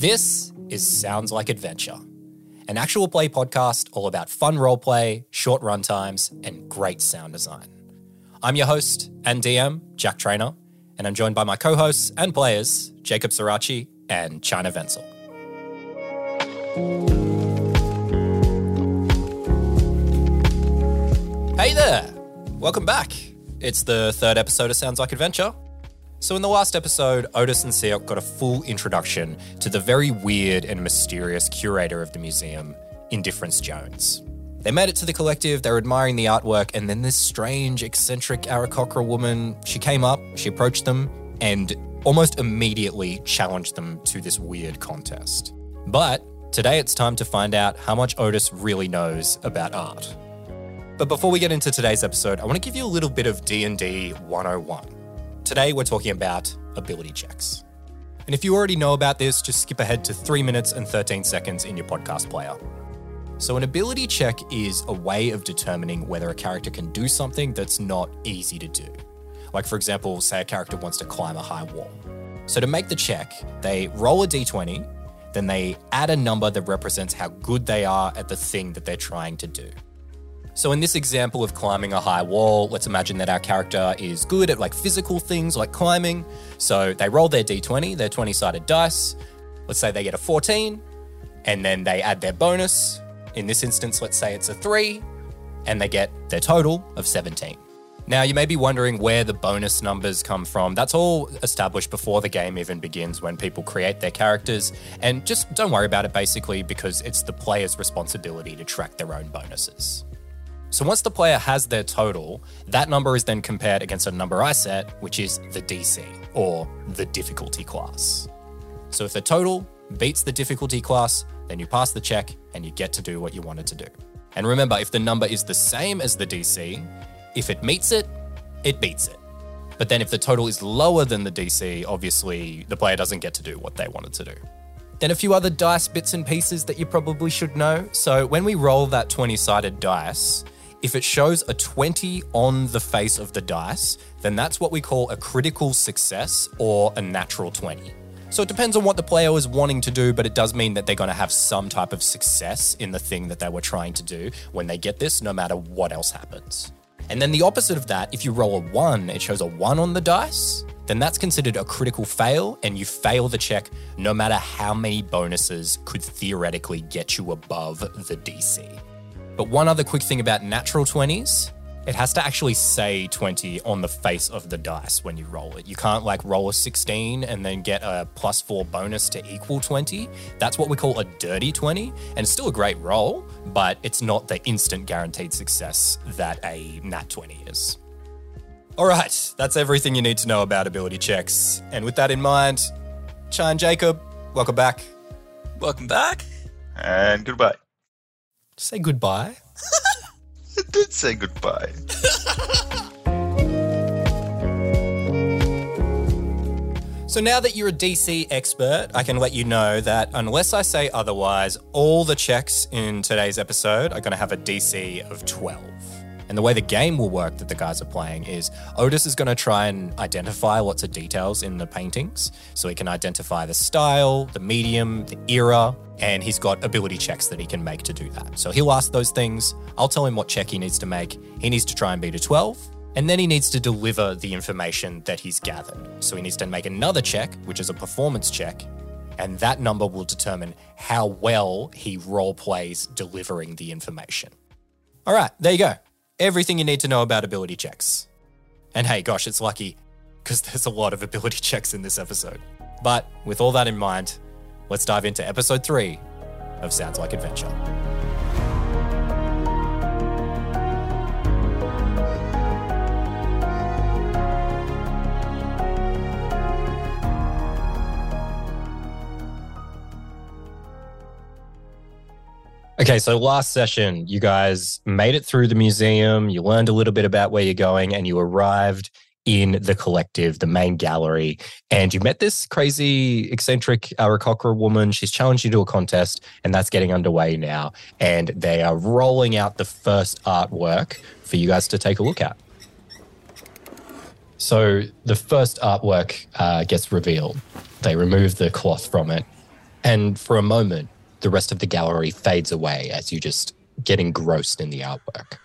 This is Sounds Like Adventure, an actual play podcast all about fun roleplay, short runtimes, and great sound design. I'm your host and DM, Jack Trainer, and I'm joined by my co hosts and players, Jacob Sirachi and China Wenzel. Hey there! Welcome back. It's the third episode of Sounds Like Adventure. So, in the last episode, Odis and Sioc got a full introduction to the very weird and mysterious curator of the museum, Indifference Jones. They made it to the collective, they were admiring the artwork, and then this strange, eccentric Aarakocra woman, she came up, she approached them, and almost immediately challenged them to this weird contest. But today it's time to find out how much Odis really knows about art. But before we get into today's episode, I want to give you a little bit of D&D 101. Today we're talking about ability checks. And if you already know about this, just skip ahead to 3 minutes and 13 seconds in your podcast player. So, an ability check is a way of determining whether a character can do something that's not easy to do. Like, for example, say a character wants to climb a high wall. So, to make the check, they roll a d20, then they add a number that represents how good they are at the thing that they're trying to do. So, in this example of climbing a high wall, let's imagine that our character is good at like physical things like climbing. So, they roll their d20, their 20 sided dice. Let's say they get a 14, and then they add their bonus. In this instance, let's say it's a 3, and they get their total of 17. Now, you may be wondering where the bonus numbers come from. That's all established before the game even begins when people create their characters. And just don't worry about it basically because it's the player's responsibility to track their own bonuses. So once the player has their total, that number is then compared against a number I set, which is the DC, or the difficulty class. So if the total beats the difficulty class, then you pass the check and you get to do what you wanted to do. And remember, if the number is the same as the DC, if it meets it, it beats it. But then if the total is lower than the DC, obviously the player doesn't get to do what they wanted to do. Then a few other dice bits and pieces that you probably should know. So when we roll that 20 sided dice, if it shows a 20 on the face of the dice, then that's what we call a critical success or a natural 20. So it depends on what the player is wanting to do, but it does mean that they're going to have some type of success in the thing that they were trying to do when they get this, no matter what else happens. And then the opposite of that, if you roll a one, it shows a one on the dice, then that's considered a critical fail, and you fail the check no matter how many bonuses could theoretically get you above the DC. But one other quick thing about natural 20s it has to actually say 20 on the face of the dice when you roll it. You can't like roll a 16 and then get a plus four bonus to equal 20. That's what we call a dirty 20. And it's still a great roll, but it's not the instant guaranteed success that a nat 20 is. All right, that's everything you need to know about ability checks. And with that in mind, Chan Jacob, welcome back. Welcome back. And goodbye. Say goodbye. I did say goodbye. So now that you're a DC expert, I can let you know that unless I say otherwise, all the checks in today's episode are going to have a DC of 12. And the way the game will work that the guys are playing is Otis is going to try and identify lots of details in the paintings. So he can identify the style, the medium, the era, and he's got ability checks that he can make to do that. So he'll ask those things. I'll tell him what check he needs to make. He needs to try and beat a 12. And then he needs to deliver the information that he's gathered. So he needs to make another check, which is a performance check. And that number will determine how well he role plays delivering the information. All right, there you go. Everything you need to know about ability checks. And hey, gosh, it's lucky because there's a lot of ability checks in this episode. But with all that in mind, let's dive into episode three of Sounds Like Adventure. Okay, so last session, you guys made it through the museum, you learned a little bit about where you're going, and you arrived in the collective, the main gallery, and you met this crazy, eccentric Aarakocra woman. She's challenged you to a contest, and that's getting underway now. And they are rolling out the first artwork for you guys to take a look at. So the first artwork uh, gets revealed. They remove the cloth from it, And for a moment, the rest of the gallery fades away as you just get engrossed in the artwork.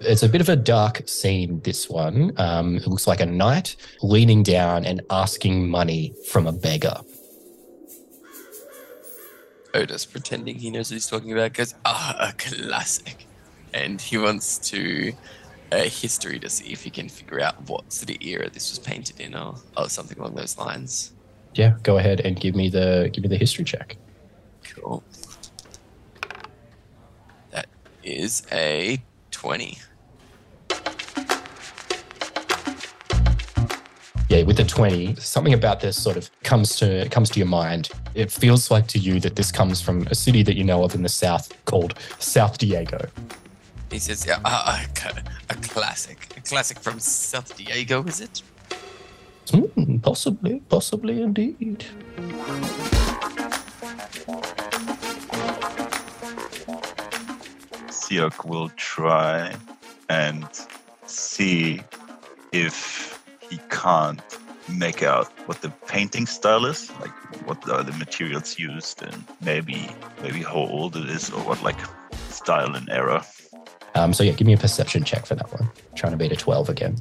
It's a bit of a dark scene, this one. Um, it looks like a knight leaning down and asking money from a beggar. Odis, pretending he knows what he's talking about, goes, Ah, a classic. And he wants to uh, history to see if he can figure out what of era this was painted in or, or something along those lines. Yeah, go ahead and give me the give me the history check. Cool. That is a 20. yeah, with the 20, something about this sort of comes to comes to your mind. It feels like to you that this comes from a city that you know of in the south called South Diego. He says, yeah, uh, a, a classic. A classic from South Diego, is it? Hmm, possibly, possibly indeed. Sioc will try and see if he can't make out what the painting style is, like what are the materials used and maybe maybe how old it is or what like style and era. Um, so yeah, give me a perception check for that one. Trying to beat a 12 again.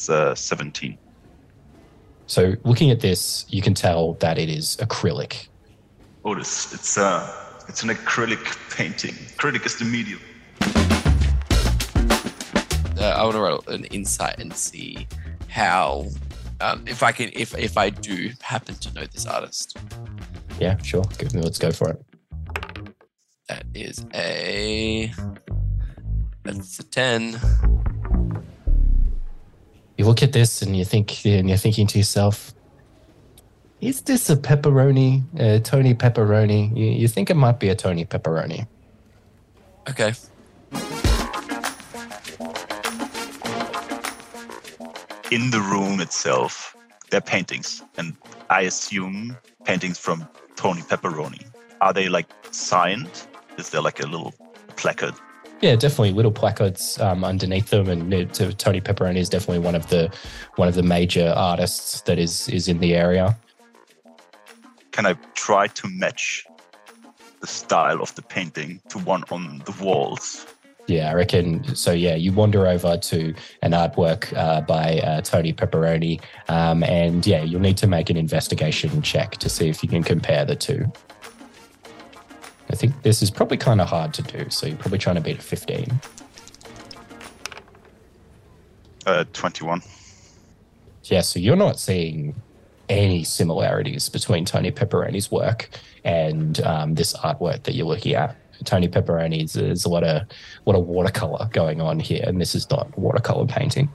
It's uh, 17. So looking at this, you can tell that it is acrylic. Oh, this it's uh it's an acrylic painting. Acrylic is the medium. Uh, I want to roll an insight and see how, um, if I can, if if I do happen to know this artist. Yeah, sure. Give me, let's go for it. That is a. That's a 10. You look at this and you think, and you're thinking to yourself, is this a pepperoni, uh, Tony Pepperoni? You, you think it might be a Tony Pepperoni. Okay. In the room itself, there are paintings, and I assume paintings from Tony Pepperoni. Are they like signed? Is there like a little placard? Yeah, definitely little placards um, underneath them, and Tony Pepperoni is definitely one of the one of the major artists that is is in the area. Can I try to match the style of the painting to one on the walls? Yeah, I reckon. So yeah, you wander over to an artwork uh, by uh, Tony Pepperoni, um, and yeah, you'll need to make an investigation check to see if you can compare the two. I think this is probably kind of hard to do, so you're probably trying to beat a 15. Uh, 21. Yeah, so you're not seeing any similarities between Tony Pepperoni's work and um, this artwork that you're looking at. Tony Pepperoni's there's a lot of lot of watercolor going on here, and this is not watercolor painting.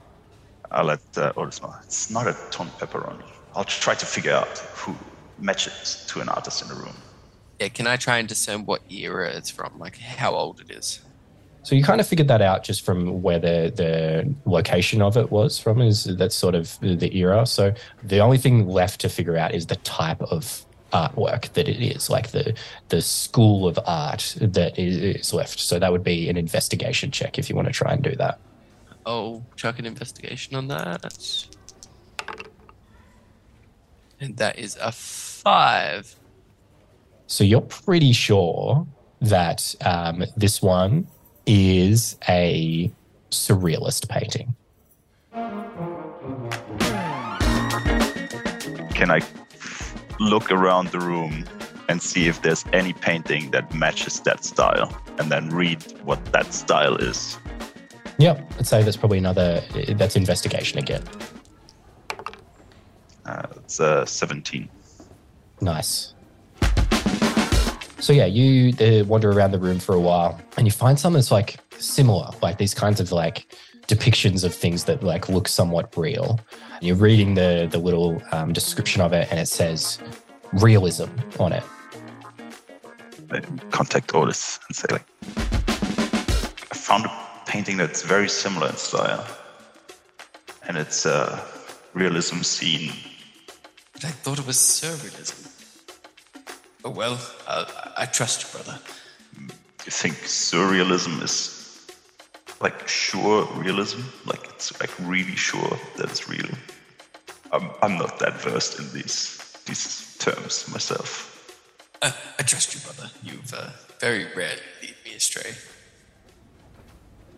I'll let uh, Odis know. It's not a Tony Pepperoni. I'll try to figure out who matches to an artist in the room. Yeah, can I try and discern what era it's from? Like how old it is? So you kind of figured that out just from where the the location of it was from. Is that's sort of the era. So the only thing left to figure out is the type of artwork that it is, like the the school of art that is, is left. So that would be an investigation check if you want to try and do that. Oh, chuck an investigation on that. And that is a five. So you're pretty sure that um, this one is a surrealist painting. Can I look around the room and see if there's any painting that matches that style and then read what that style is? Yep, I'd say that's probably another. That's investigation again. Uh, it's uh, 17. Nice. So yeah, you uh, wander around the room for a while, and you find something that's like similar, like these kinds of like depictions of things that like look somewhat real. You're reading the the little um, description of it, and it says realism on it. I contact Odis and say like, I found a painting that's very similar in style, and it's a realism scene. But I thought it was surrealism. Oh well, I, I trust you, brother. You think surrealism is like sure realism, like it's like really sure that it's real. I'm, I'm not that versed in these these terms myself. Uh, I trust you, brother. You've uh, very rarely lead me astray.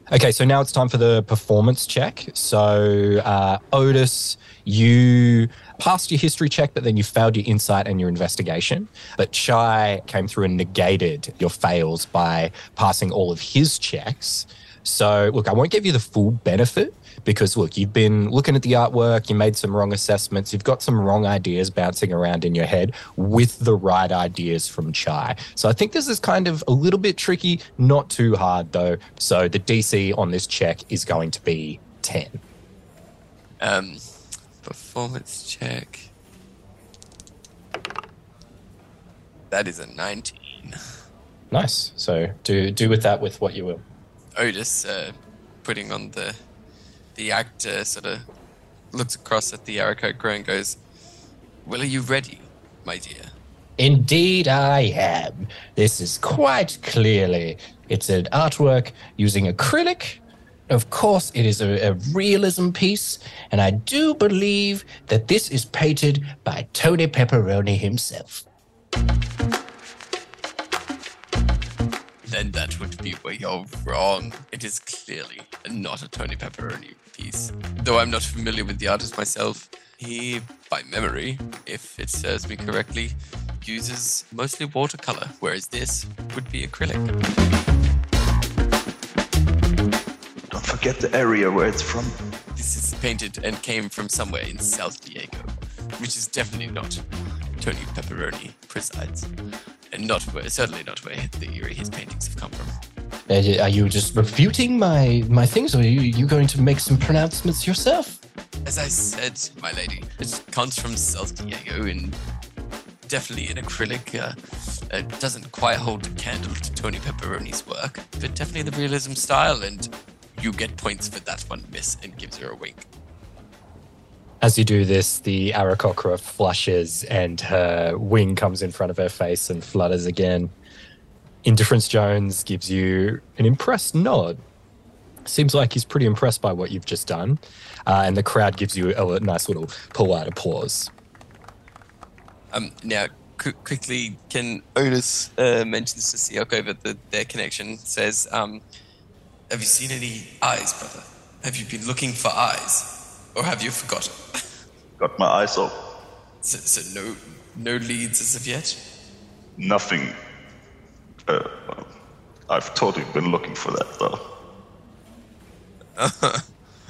Okay, so now it's time for the performance check. So, uh, Odis, you passed your history check, but then you failed your insight and your investigation. But Chai came through and negated your fails by passing all of his checks. So, look, I won't give you the full benefit because, look, you've been looking at the artwork, you made some wrong assessments, you've got some wrong ideas bouncing around in your head with the right ideas from Chai. So, I think this is kind of a little bit tricky, not too hard though. So, the DC on this check is going to be 10. Um, performance check. That is a 19. Nice. So, do do with that with what you will. Odis, uh, putting on the the actor, sort of looks across at the Aarakocra and goes, "Well, are you ready, my dear?" Indeed, I am. This is quite clearly it's an artwork using acrylic. Of course, it is a, a realism piece, and I do believe that this is painted by Tony Pepperoni himself. Then that would be where you're wrong. It is clearly not a Tony Pepperoni piece. Though I'm not familiar with the artist myself, he, by memory, if it serves me correctly, uses mostly watercolor, whereas this would be acrylic. Don't forget the area where it's from. This is painted and came from somewhere in South Diego, which is definitely not Tony Pepperoni presides, and not where, certainly not where the area his paintings have come from. Are you just refuting my, my things, or are you, you going to make some pronouncements yourself? As I said, my lady, it comes from South Diego and definitely in acrylic. Uh, it doesn't quite hold a candle to Tony Pepperoni's work, but definitely the realism style, and you get points for that one, miss, and gives her a wink. As you do this, the Aarakocra flushes and her wing comes in front of her face and flutters again. Indifference Jones gives you an impressed nod. Seems like he's pretty impressed by what you've just done. Uh, and the crowd gives you a nice little polite applause. Um, now, qu- quickly, can Odis uh, mentions to Sioc over the, their connection? Says, um, "Have you seen any eyes, brother? Have you been looking for eyes, or have you forgotten?" Got my eyes open. so, so no, no leads as of yet. Nothing. Uh, I've totally been looking for that though.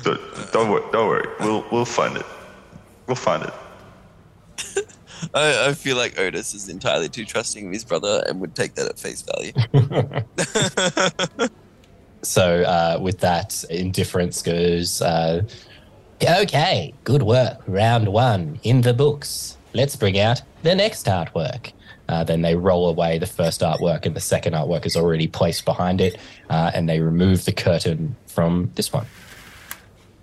So, don't worry. Don't worry. We'll we'll find it. We'll find it. I, I feel like Odis is entirely too trusting of his brother and would take that at face value. So, uh, with that, indifference goes, uh, okay, good work. Round one in the books. Let's bring out the next artwork. Uh, then they roll away the first artwork, and the second artwork is already placed behind it, uh, and they remove the curtain from this one.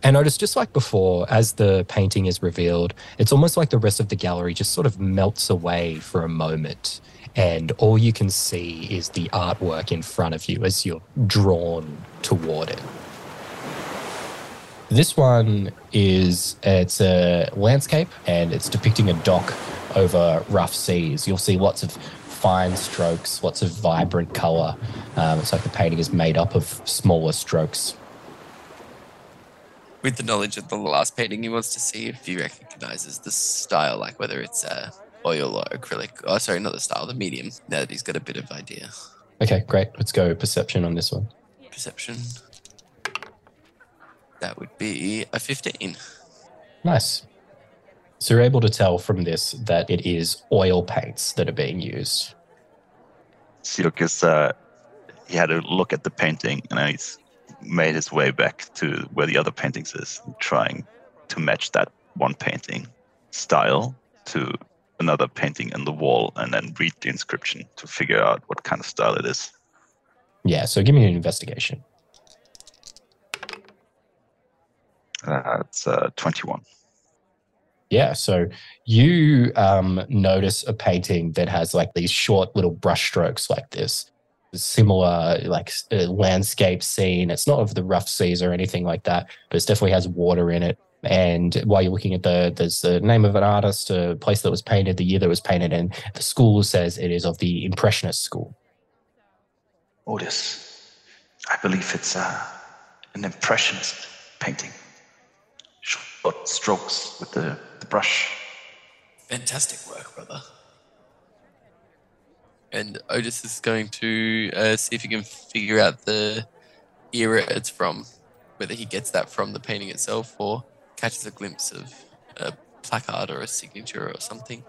And notice, just like before, as the painting is revealed, it's almost like the rest of the gallery just sort of melts away for a moment. And all you can see is the artwork in front of you as you're drawn toward it. This one is it's a landscape and it's depicting a dock over rough seas. You'll see lots of fine strokes, lots of vibrant color. Um, it's like the painting is made up of smaller strokes. With the knowledge of the last painting, he wants to see if he recognizes the style, like whether it's uh, oil or acrylic. Oh, sorry, not the style, the medium. Now that he's got a bit of idea. Okay, great. Let's go perception on this one. Perception. That would be a 15. Nice. So you're able to tell from this that it is oil paints that are being used. Sioc is uh, he had a look at the painting and then he's made his way back to where the other paintings is, trying to match that one painting style to another painting in the wall and then read the inscription to figure out what kind of style it is. Yeah, so give me an investigation. Uh, it's uh, 21. Yeah, so you um, notice a painting that has like these short little brush strokes like this. Similar like uh, landscape scene. It's not of the rough seas or anything like that, but it definitely has water in it. And while you're looking at the, there's the name of an artist, a place that was painted, the year that it was painted, and the school says it is of the Impressionist school. Odis, I believe it's uh, an impressionist painting. Short strokes with the, the brush. Fantastic work, brother. And Odis is going to uh, see if he can figure out the era it's from, whether he gets that from the painting itself or catches a glimpse of a placard or a signature or something.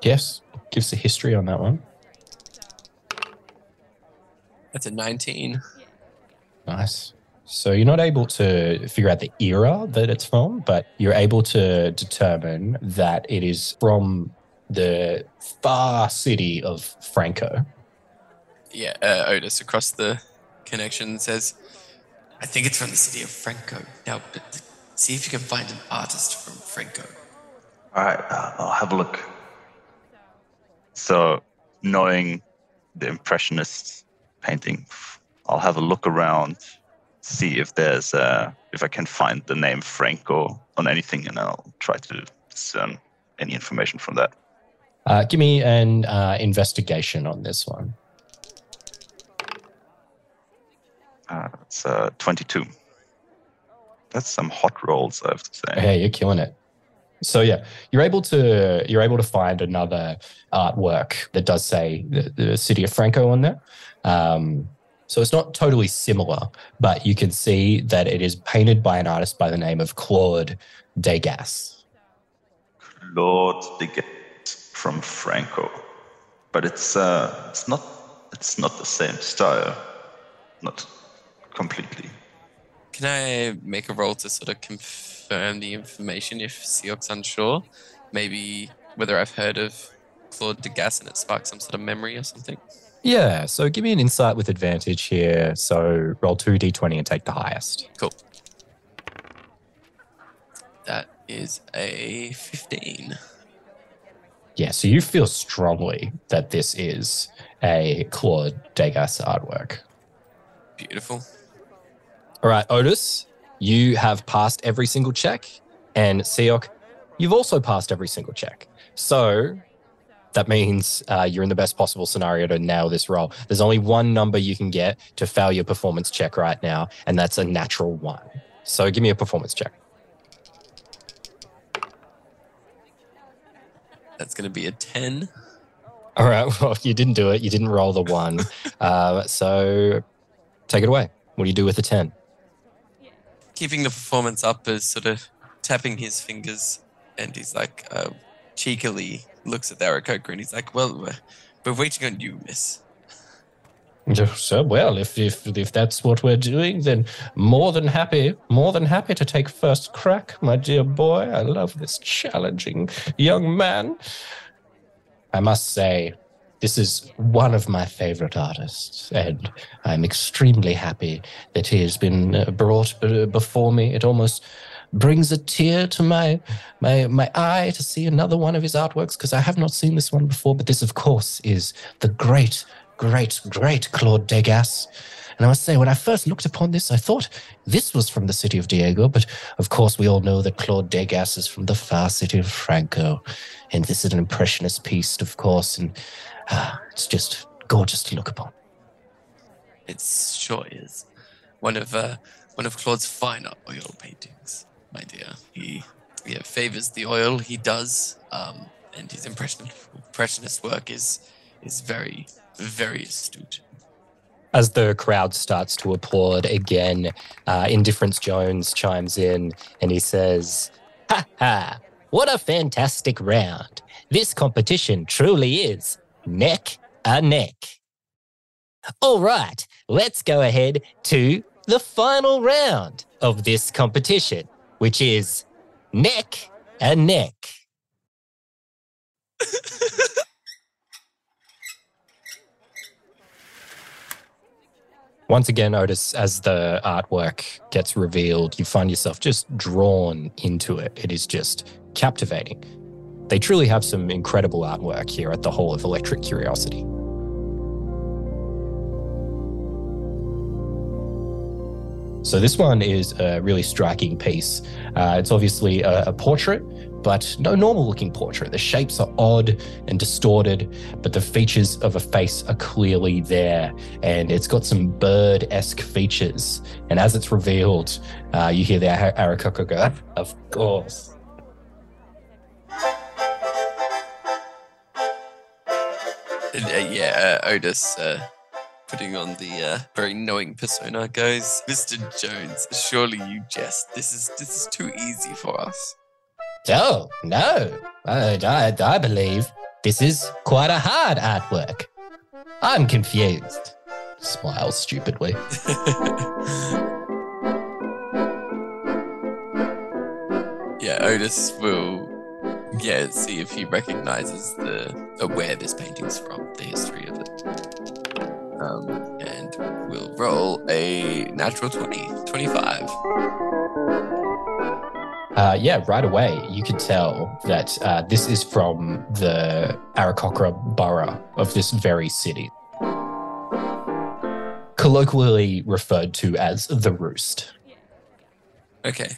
Yes, gives the history on that one. That's a 19. Nice. So you're not able to figure out the era that it's from, but you're able to determine that it is from the far city of Franco. Yeah, uh, Odis across the connection says, I think it's from the city of Franco. Now, but see if you can find an artist from Franco. All right, uh, I'll have a look. So, knowing the Impressionist painting, I'll have a look around, see if there's uh, if I can find the name Franco on anything, and I'll try to discern any information from that. Uh, give me an uh, investigation on this one. Uh, it's uh, 22. That's some hot rolls, I have to say. Hey, you're killing it. So yeah, you're able to you're able to find another artwork that does say the, the city of Franco on there. Um, so it's not totally similar, but you can see that it is painted by an artist by the name of Claude Degas. Claude Degas from Franco, but it's uh, it's not it's not the same style, not completely. Can I make a roll to sort of confirm the information if Sioc's unsure? Maybe whether I've heard of Claude Degas and it sparks some sort of memory or something? Yeah, so give me an insight with advantage here. So roll 2d20 and take the highest. Cool. That is a 15. Yeah, so you feel strongly that this is a Claude Degas artwork. Beautiful. All right, Odis, you have passed every single check, and Sioc, you've also passed every single check. So that means uh, you're in the best possible scenario to nail this roll. There's only one number you can get to fail your performance check right now, and that's a natural one. So give me a performance check. That's going to be a 10. All right, well, you didn't do it. You didn't roll the one. uh, so take it away. What do you do with the 10? Keeping the performance up is sort of tapping his fingers, and he's like, uh, cheekily looks at Aarakocra and he's like, Well, we're, we're waiting on you, miss. So well, if if if that's what we're doing, then more than happy, more than happy to take first crack, my dear boy. I love this challenging young man. I must say, this is one of my favorite artists, and I'm extremely happy that he has been uh, brought uh, before me. It almost brings a tear to my my my eye to see another one of his artworks because I have not seen this one before. But this, of course, is the great great, great Claude Degas. And I must say, when I first looked upon this, I thought this was from the city of Diego, but of course, we all know that Claude Degas is from the far city of Franco. And this is an impressionist piece, of course, and uh, it's just gorgeous to look upon. It sure is. One of uh, one of Claude's fine oil paintings, my dear. He yeah, favors the oil he does, um, and his impressionist, impressionist work is is very very astute. As the crowd starts to applaud again, uh, Indifference Jones chimes in and he says, Ha ha, what a fantastic round. This competition truly is neck a neck. All right, let's go ahead to the final round of this competition, which is Nick and Nick. Once again, Odis, as the artwork gets revealed, you find yourself just drawn into it. It is just captivating. They truly have some incredible artwork here at the Hall of Electric Curiosity. So this one is a really striking piece. Uh, it's obviously a, a portrait, but no normal looking portrait. The shapes are odd and distorted, but the features of a face are clearly there. And it's got some bird esque features. And as it's revealed, uh, you hear the Aarakocra go, Of course. Uh, yeah, uh, Odis uh, putting on the uh, very knowing persona goes, Mr. Jones, surely you jest. This is this is too easy for us. Oh, no. I, I, I believe this is quite a hard artwork. I'm confused. Smiles stupidly. yeah, Odis will yeah, see if he recognizes the uh, where this painting's from, the history of it. Um, and we'll roll a natural 20, 25. Uh, yeah, right away, you can tell that uh, this is from the Aarakocra borough of this very city. Colloquially referred to as the Roost. Okay.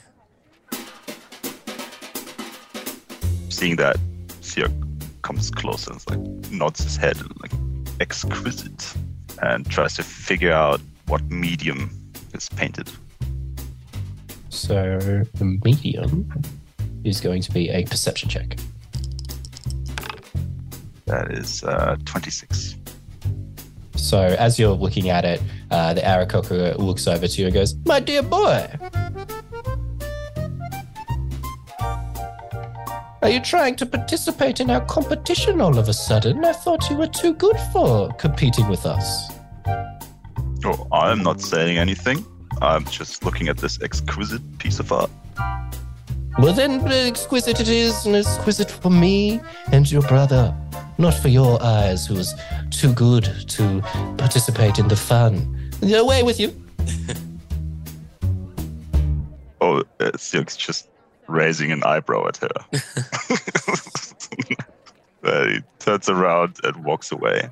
Seeing that, Sioc comes closer and like nods his head and like exquisite and tries to figure out what medium is painted. So the medium is going to be a perception check. That is uh, 26. So as you're looking at it, uh, the Aarakocra looks over to you and goes, My dear boy, Are you trying to participate in our competition all of a sudden? I thought you were too good for competing with us. Oh, I'm not saying anything. I'm just looking at this exquisite piece of art. Well, then, exquisite it is, and exquisite for me and your brother. Not for your eyes, who was too good to participate in the fun. Away with you. oh, uh, Silk's just raising an eyebrow at her. he turns around and walks away.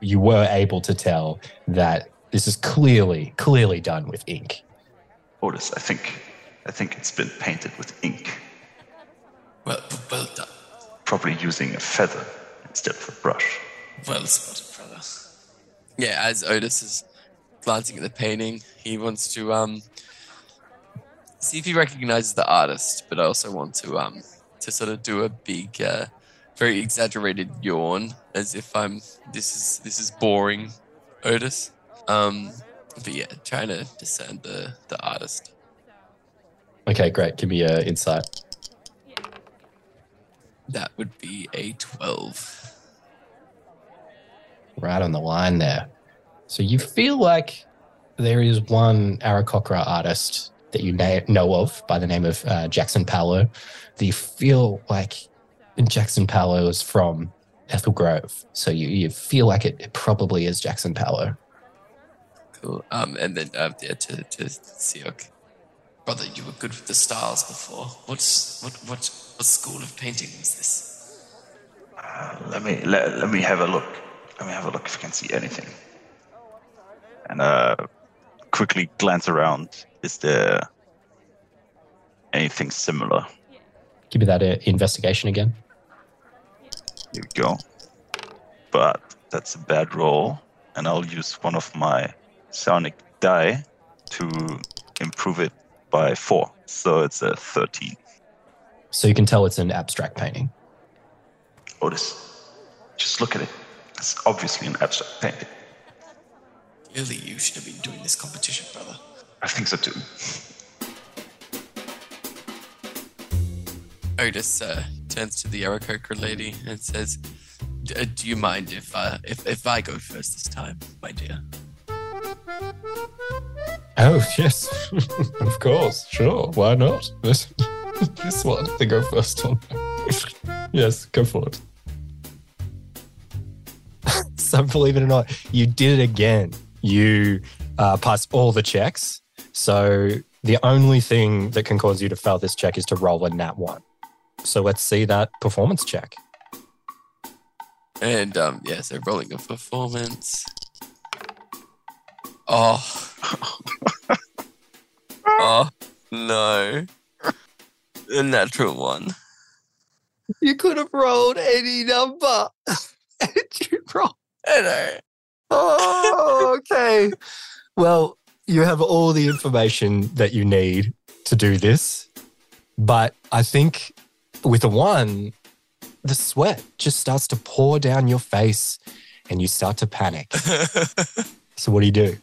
You were able to tell that this is clearly, clearly done with ink. Odis, I think, I think it's been painted with ink. Well, well done. Probably using a feather instead of a brush. Well spotted, brother. Yeah, as Odis is glancing at the painting, he wants to um see if he recognizes the artist, but I also want to um to sort of do a big, uh, very exaggerated yawn, as if I'm this is this is boring, Odis. Um, but yeah, trying to discern the the artist. Okay, great. Give me a insight. That would be a twelve. Right on the line there. So you feel like there is one Aarakocra artist that you know of by the name of uh, Jackson Paolo, that you feel like Jackson Paolo is from Ethel Grove. So you, you feel like it, it probably is Jackson Paolo. Cool. Um, and then uh, yeah, to to Sioc, brother, you were good with the styles before. What's what what what school of painting was this? Uh, let me let, let me have a look. Let me have a look if I can see anything. And uh, quickly glance around is there anything similar? Give me that uh, investigation again. Here we go. But that's a bad roll, and I'll use one of my sonic die to improve it by four. So it's a 13. So you can tell it's an abstract painting. Odis, just look at it. It's obviously an abstract painting. Clearly, you should have been doing this competition, brother. I think so too. Odis uh, turns to the Aarakocra lady and says, uh, "Do you mind if uh, if if I go first this time, my dear?" Oh yes, of course, sure. Why not? This this one, to go first on. yes, go for it. so believe it or not, you did it again. You uh, passed all the checks so the only thing that can cause you to fail this check is to roll a nat one. So let's see that performance check. And um, yeah, so rolling a performance. Oh, oh no. A natural one. You could have rolled any number. and you rolled. I know. Oh, okay. well, you have all the information that you need to do this. But I think with a one, the sweat just starts to pour down your face and you start to panic. so, what do you do?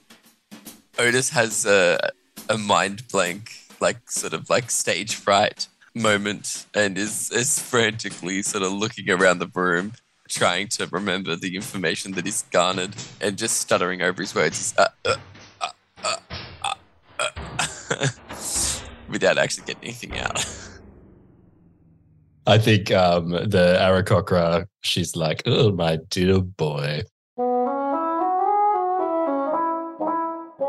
Odis has a, a mind blank, like sort of like stage fright moment and is, is frantically sort of looking around the room, trying to remember the information that he's garnered and just stuttering over his words. Uh, uh, without actually getting anything out. I think um, the Aarakocra, she's like, oh, my dear boy.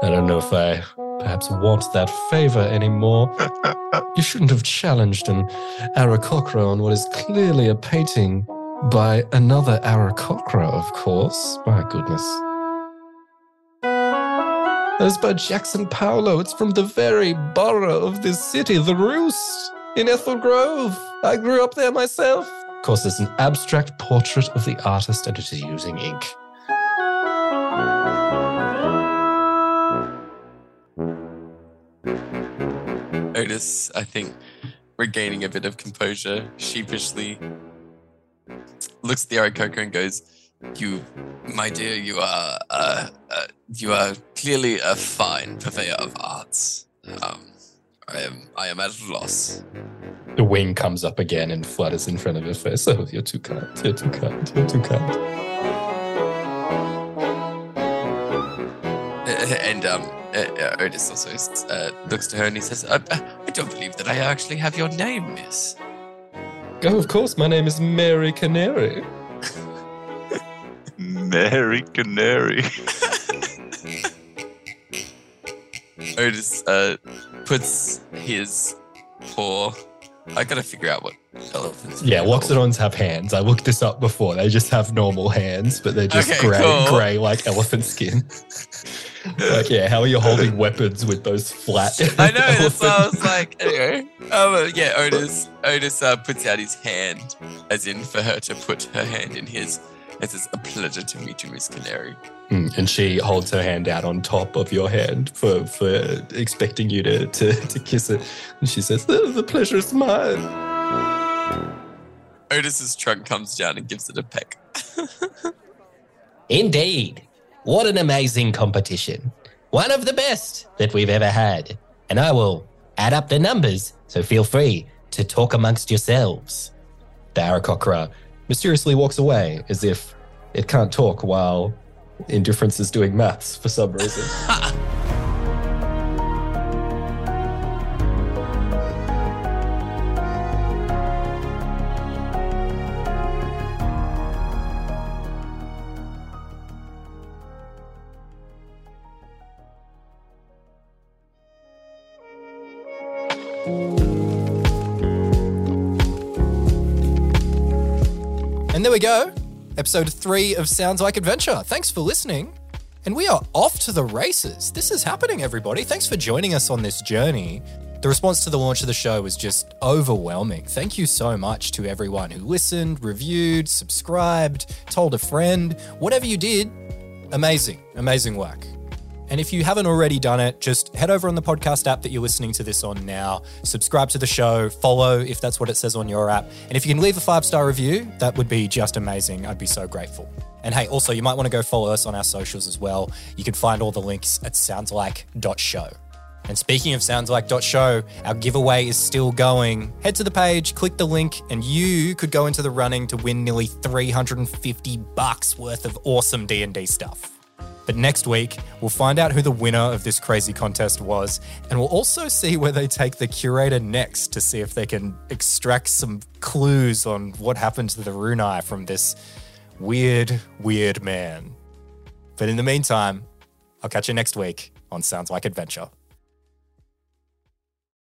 I don't know if I perhaps want that favor anymore. you shouldn't have challenged an Aarakocra on what is clearly a painting by another Aarakocra, of course. My goodness. That's by Jackson Paolo. It's from the very borough of this city, the Roost, in Ethel Grove. I grew up there myself. Of course, it's an abstract portrait of the artist and it is using ink. Odis, I think, regaining a bit of composure, sheepishly looks at the Aarakocra and goes, "You, my dear, you are, uh, uh, you are clearly a fine purveyor of arts. Um, I am, I am at a loss." The wing comes up again and flutters in front of her face. Oh, you're too kind. You're too kind. You're too kind. and um, uh, uh, Odis also uh, looks to her and he says, I, I don't believe that I actually have your name, miss. Oh, of course. My name is Mary Canary. Mary Canary. Odis uh, puts his paw. I gotta figure out what elephants. Yeah, Loxodons have hands. I looked this up before. They just have normal hands, but they're just Okay, grey, cool. grey like elephant skin. like, yeah, how are you holding weapons with those flat? I know. That's why I elephant- was like, anyway. Uh, yeah, Odis. Odis uh, puts out his hand, as in for her to put her hand in his. It says, "A pleasure to meet you, Miss Canary." Mm, and she holds her hand out on top of your hand for, for expecting you to, to, to kiss it. And she says, the, the pleasure is mine. Odis's trunk comes down and gives it a peck. Indeed. What an amazing competition. One of the best that we've ever had. And I will add up the numbers, so feel free to talk amongst yourselves. The Aarakocra mysteriously walks away as if it can't talk while Indifference is doing maths for some reason. Episode three of Sounds Like Adventure. Thanks for listening. And we are off to the races. This is happening, everybody. Thanks for joining us on this journey. The response to the launch of the show was just overwhelming. Thank you so much to everyone who listened, reviewed, subscribed, told a friend, whatever you did. Amazing, amazing work. And if you haven't already done it, just head over on the podcast app that you're listening to this on now, subscribe to the show, follow if that's what it says on your app. And if you can leave a five star review, that would be just amazing. I'd be so grateful. And hey, also, you might want to go follow us on our socials as well. You can find all the links at soundslike.show. And speaking of Sounds Like Show, our giveaway is still going. Head to the page, click the link, and you could go into the running to win nearly 350 bucks worth of awesome D&D stuff. But next week, we'll find out who the winner of this crazy contest was, and we'll also see where they take the curator next to see if they can extract some clues on what happened to the Runai from this weird, weird man. But in the meantime, I'll catch you next week on Sounds Like Adventure.